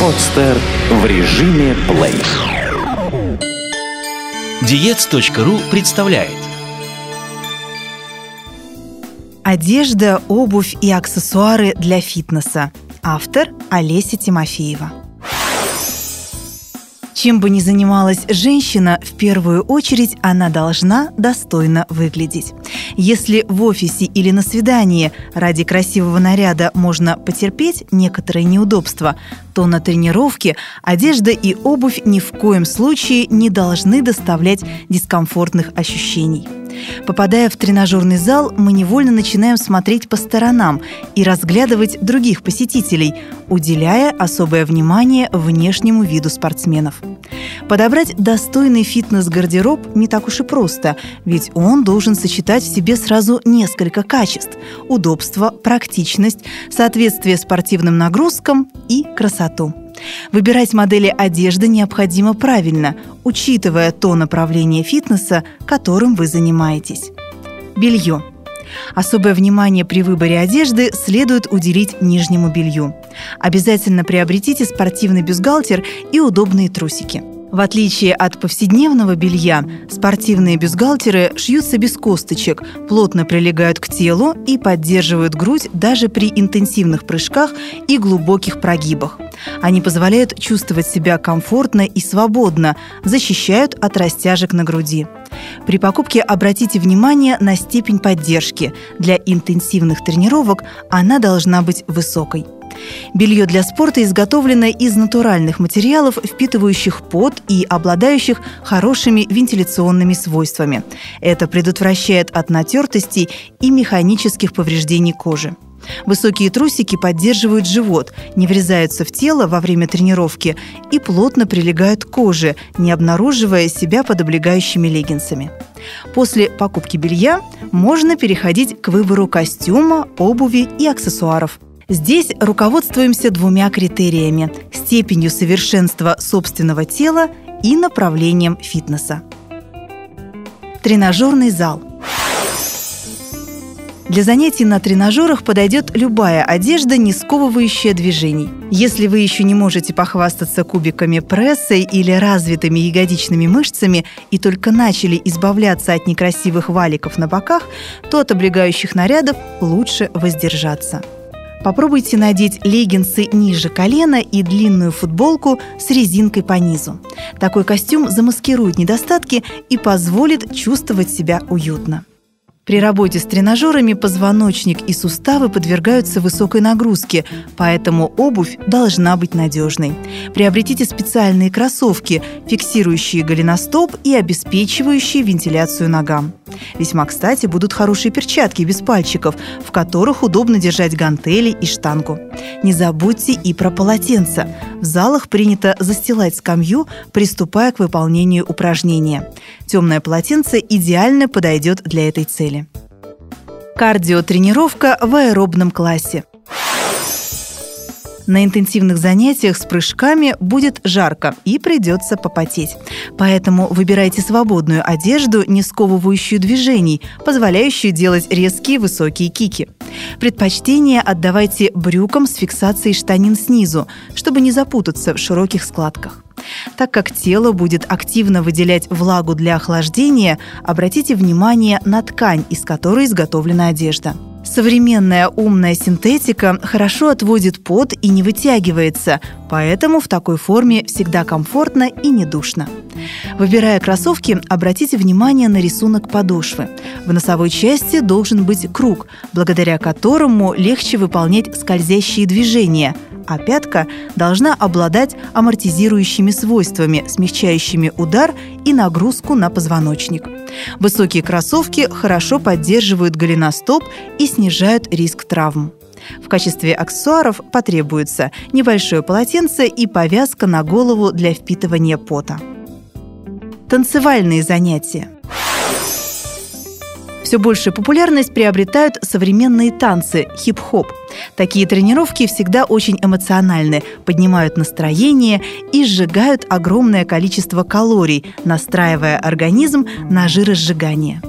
Подстер в режиме плей. Диец.ру представляет Одежда, обувь и аксессуары для фитнеса. Автор Олеся Тимофеева. Чем бы ни занималась женщина, в первую очередь она должна достойно выглядеть. Если в офисе или на свидании ради красивого наряда можно потерпеть некоторые неудобства, то на тренировке одежда и обувь ни в коем случае не должны доставлять дискомфортных ощущений. Попадая в тренажерный зал, мы невольно начинаем смотреть по сторонам и разглядывать других посетителей, уделяя особое внимание внешнему виду спортсменов. Подобрать достойный фитнес-гардероб не так уж и просто, ведь он должен сочетать в себе сразу несколько качеств – удобство, практичность, соответствие спортивным нагрузкам и красоту. Выбирать модели одежды необходимо правильно, учитывая то направление фитнеса, которым вы занимаетесь. Белье. Особое внимание при выборе одежды следует уделить нижнему белью. Обязательно приобретите спортивный бюстгальтер и удобные трусики – в отличие от повседневного белья, спортивные бюстгальтеры шьются без косточек, плотно прилегают к телу и поддерживают грудь даже при интенсивных прыжках и глубоких прогибах. Они позволяют чувствовать себя комфортно и свободно, защищают от растяжек на груди. При покупке обратите внимание на степень поддержки. Для интенсивных тренировок она должна быть высокой. Белье для спорта изготовлено из натуральных материалов, впитывающих пот и обладающих хорошими вентиляционными свойствами. Это предотвращает от натертостей и механических повреждений кожи. Высокие трусики поддерживают живот, не врезаются в тело во время тренировки и плотно прилегают к коже, не обнаруживая себя под облегающими леггинсами. После покупки белья можно переходить к выбору костюма, обуви и аксессуаров. Здесь руководствуемся двумя критериями – степенью совершенства собственного тела и направлением фитнеса. Тренажерный зал – для занятий на тренажерах подойдет любая одежда, не сковывающая движений. Если вы еще не можете похвастаться кубиками пресса или развитыми ягодичными мышцами и только начали избавляться от некрасивых валиков на боках, то от облегающих нарядов лучше воздержаться. Попробуйте надеть леггинсы ниже колена и длинную футболку с резинкой по низу. Такой костюм замаскирует недостатки и позволит чувствовать себя уютно. При работе с тренажерами позвоночник и суставы подвергаются высокой нагрузке, поэтому обувь должна быть надежной. Приобретите специальные кроссовки, фиксирующие голеностоп и обеспечивающие вентиляцию ногам. Весьма кстати будут хорошие перчатки без пальчиков, в которых удобно держать гантели и штангу. Не забудьте и про полотенца. В залах принято застилать скамью, приступая к выполнению упражнения. Темное полотенце идеально подойдет для этой цели. Кардиотренировка в аэробном классе. На интенсивных занятиях с прыжками будет жарко и придется попотеть. Поэтому выбирайте свободную одежду, не сковывающую движений, позволяющую делать резкие высокие кики. Предпочтение отдавайте брюкам с фиксацией штанин снизу, чтобы не запутаться в широких складках. Так как тело будет активно выделять влагу для охлаждения, обратите внимание на ткань, из которой изготовлена одежда. Современная умная синтетика хорошо отводит пот и не вытягивается, поэтому в такой форме всегда комфортно и не душно. Выбирая кроссовки, обратите внимание на рисунок подошвы. В носовой части должен быть круг, благодаря которому легче выполнять скользящие движения – а пятка должна обладать амортизирующими свойствами, смягчающими удар и нагрузку на позвоночник. Высокие кроссовки хорошо поддерживают голеностоп и снижают риск травм. В качестве аксессуаров потребуется небольшое полотенце и повязка на голову для впитывания пота. Танцевальные занятия – Все большую популярность приобретают современные танцы – хип-хоп. Такие тренировки всегда очень эмоциональны, поднимают настроение и сжигают огромное количество калорий, настраивая организм на жиросжигание.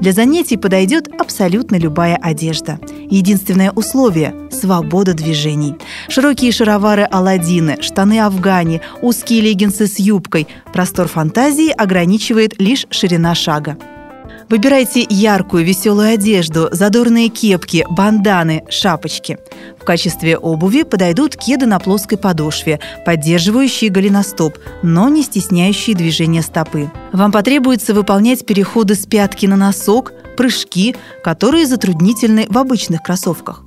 Для занятий подойдет абсолютно любая одежда. Единственное условие – свобода движений. Широкие шаровары Аладдины, штаны Афгани, узкие леггинсы с юбкой. Простор фантазии ограничивает лишь ширина шага. Выбирайте яркую, веселую одежду, задорные кепки, банданы, шапочки. В качестве обуви подойдут кеды на плоской подошве, поддерживающие голеностоп, но не стесняющие движения стопы. Вам потребуется выполнять переходы с пятки на носок, прыжки, которые затруднительны в обычных кроссовках.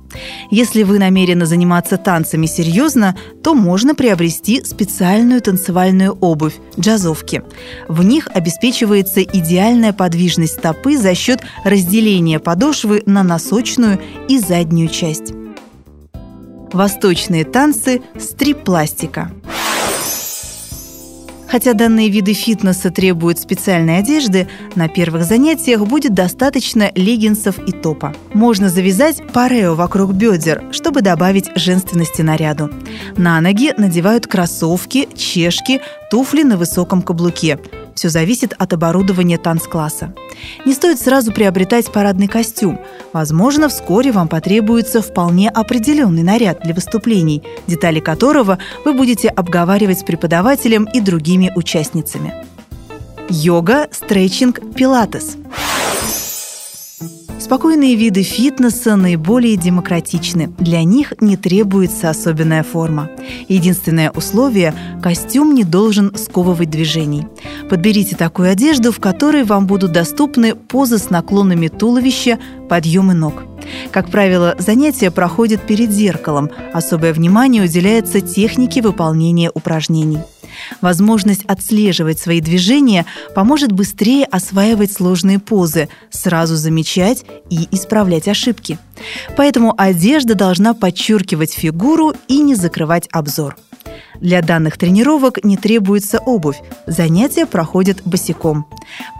Если вы намерены заниматься танцами серьезно, то можно приобрести специальную танцевальную обувь – джазовки. В них обеспечивается идеальная подвижность стопы за счет разделения подошвы на носочную и заднюю часть. Восточные танцы стрип-пластика – Хотя данные виды фитнеса требуют специальной одежды, на первых занятиях будет достаточно леггинсов и топа. Можно завязать парео вокруг бедер, чтобы добавить женственности наряду. На ноги надевают кроссовки, чешки, туфли на высоком каблуке. Все зависит от оборудования танцкласса. Не стоит сразу приобретать парадный костюм. Возможно, вскоре вам потребуется вполне определенный наряд для выступлений, детали которого вы будете обговаривать с преподавателем и другими участницами. Йога, стретчинг, пилатес – Спокойные виды фитнеса наиболее демократичны. Для них не требуется особенная форма. Единственное условие – костюм не должен сковывать движений. Подберите такую одежду, в которой вам будут доступны позы с наклонами туловища, подъемы ног. Как правило, занятия проходят перед зеркалом. Особое внимание уделяется технике выполнения упражнений. Возможность отслеживать свои движения поможет быстрее осваивать сложные позы, сразу замечать и исправлять ошибки. Поэтому одежда должна подчеркивать фигуру и не закрывать обзор. Для данных тренировок не требуется обувь. Занятия проходят босиком.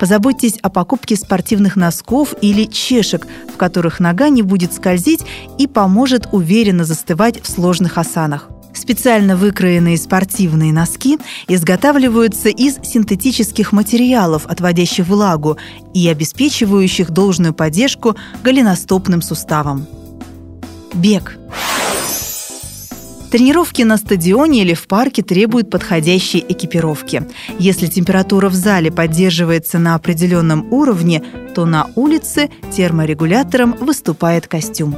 Позаботьтесь о покупке спортивных носков или чешек, в которых нога не будет скользить и поможет уверенно застывать в сложных осанах. Специально выкроенные спортивные носки изготавливаются из синтетических материалов, отводящих влагу и обеспечивающих должную поддержку голеностопным суставам. Бег. Тренировки на стадионе или в парке требуют подходящей экипировки. Если температура в зале поддерживается на определенном уровне, то на улице терморегулятором выступает костюм.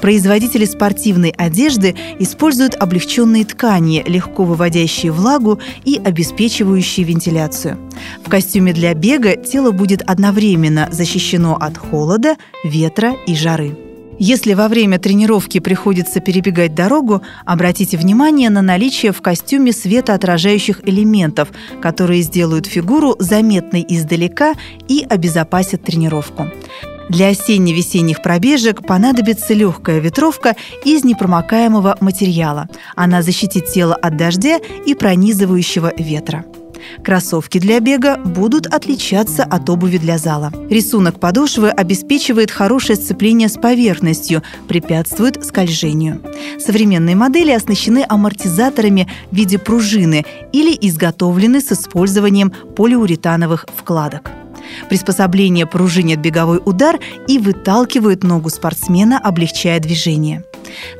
Производители спортивной одежды используют облегченные ткани, легко выводящие влагу и обеспечивающие вентиляцию. В костюме для бега тело будет одновременно защищено от холода, ветра и жары. Если во время тренировки приходится перебегать дорогу, обратите внимание на наличие в костюме светоотражающих элементов, которые сделают фигуру заметной издалека и обезопасят тренировку. Для осенне-весенних пробежек понадобится легкая ветровка из непромокаемого материала. Она защитит тело от дождя и пронизывающего ветра. Кроссовки для бега будут отличаться от обуви для зала. Рисунок подошвы обеспечивает хорошее сцепление с поверхностью, препятствует скольжению. Современные модели оснащены амортизаторами в виде пружины или изготовлены с использованием полиуретановых вкладок. Приспособление пружинит беговой удар и выталкивает ногу спортсмена, облегчая движение.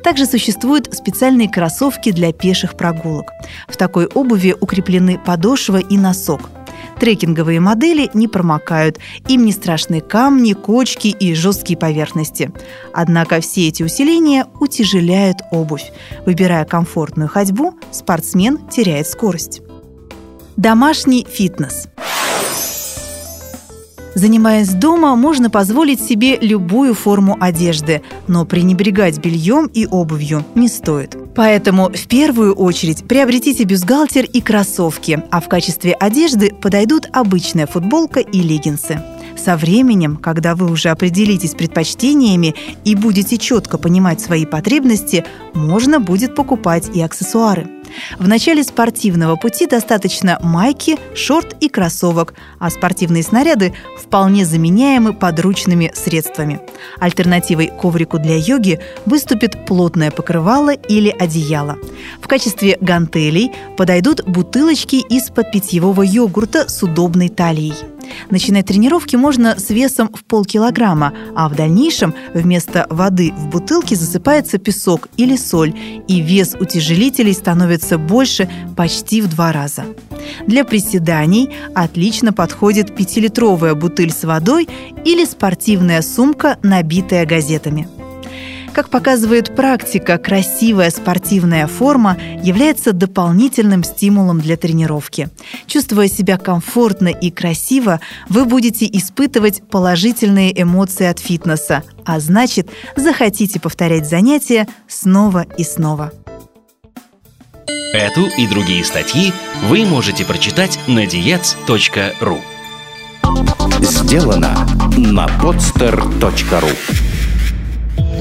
Также существуют специальные кроссовки для пеших прогулок. В такой обуви укреплены подошва и носок. Трекинговые модели не промокают, им не страшны камни, кочки и жесткие поверхности. Однако все эти усиления утяжеляют обувь. Выбирая комфортную ходьбу, спортсмен теряет скорость. Домашний фитнес – Занимаясь дома, можно позволить себе любую форму одежды, но пренебрегать бельем и обувью не стоит. Поэтому в первую очередь приобретите бюстгальтер и кроссовки, а в качестве одежды подойдут обычная футболка и леггинсы. Со временем, когда вы уже определитесь предпочтениями и будете четко понимать свои потребности, можно будет покупать и аксессуары. В начале спортивного пути достаточно майки, шорт и кроссовок, а спортивные снаряды вполне заменяемы подручными средствами. Альтернативой коврику для йоги выступит плотное покрывало или одеяло. В качестве гантелей подойдут бутылочки из-под питьевого йогурта с удобной талией. Начинать тренировки можно с весом в полкилограмма, а в дальнейшем вместо воды в бутылке засыпается песок или соль, и вес утяжелителей становится больше почти в два раза. Для приседаний отлично подходит пятилитровая бутыль с водой или спортивная сумка, набитая газетами. Как показывает практика, красивая спортивная форма является дополнительным стимулом для тренировки. Чувствуя себя комфортно и красиво, вы будете испытывать положительные эмоции от фитнеса, а значит, захотите повторять занятия снова и снова. Эту и другие статьи вы можете прочитать на diets.ru Сделано на podster.ru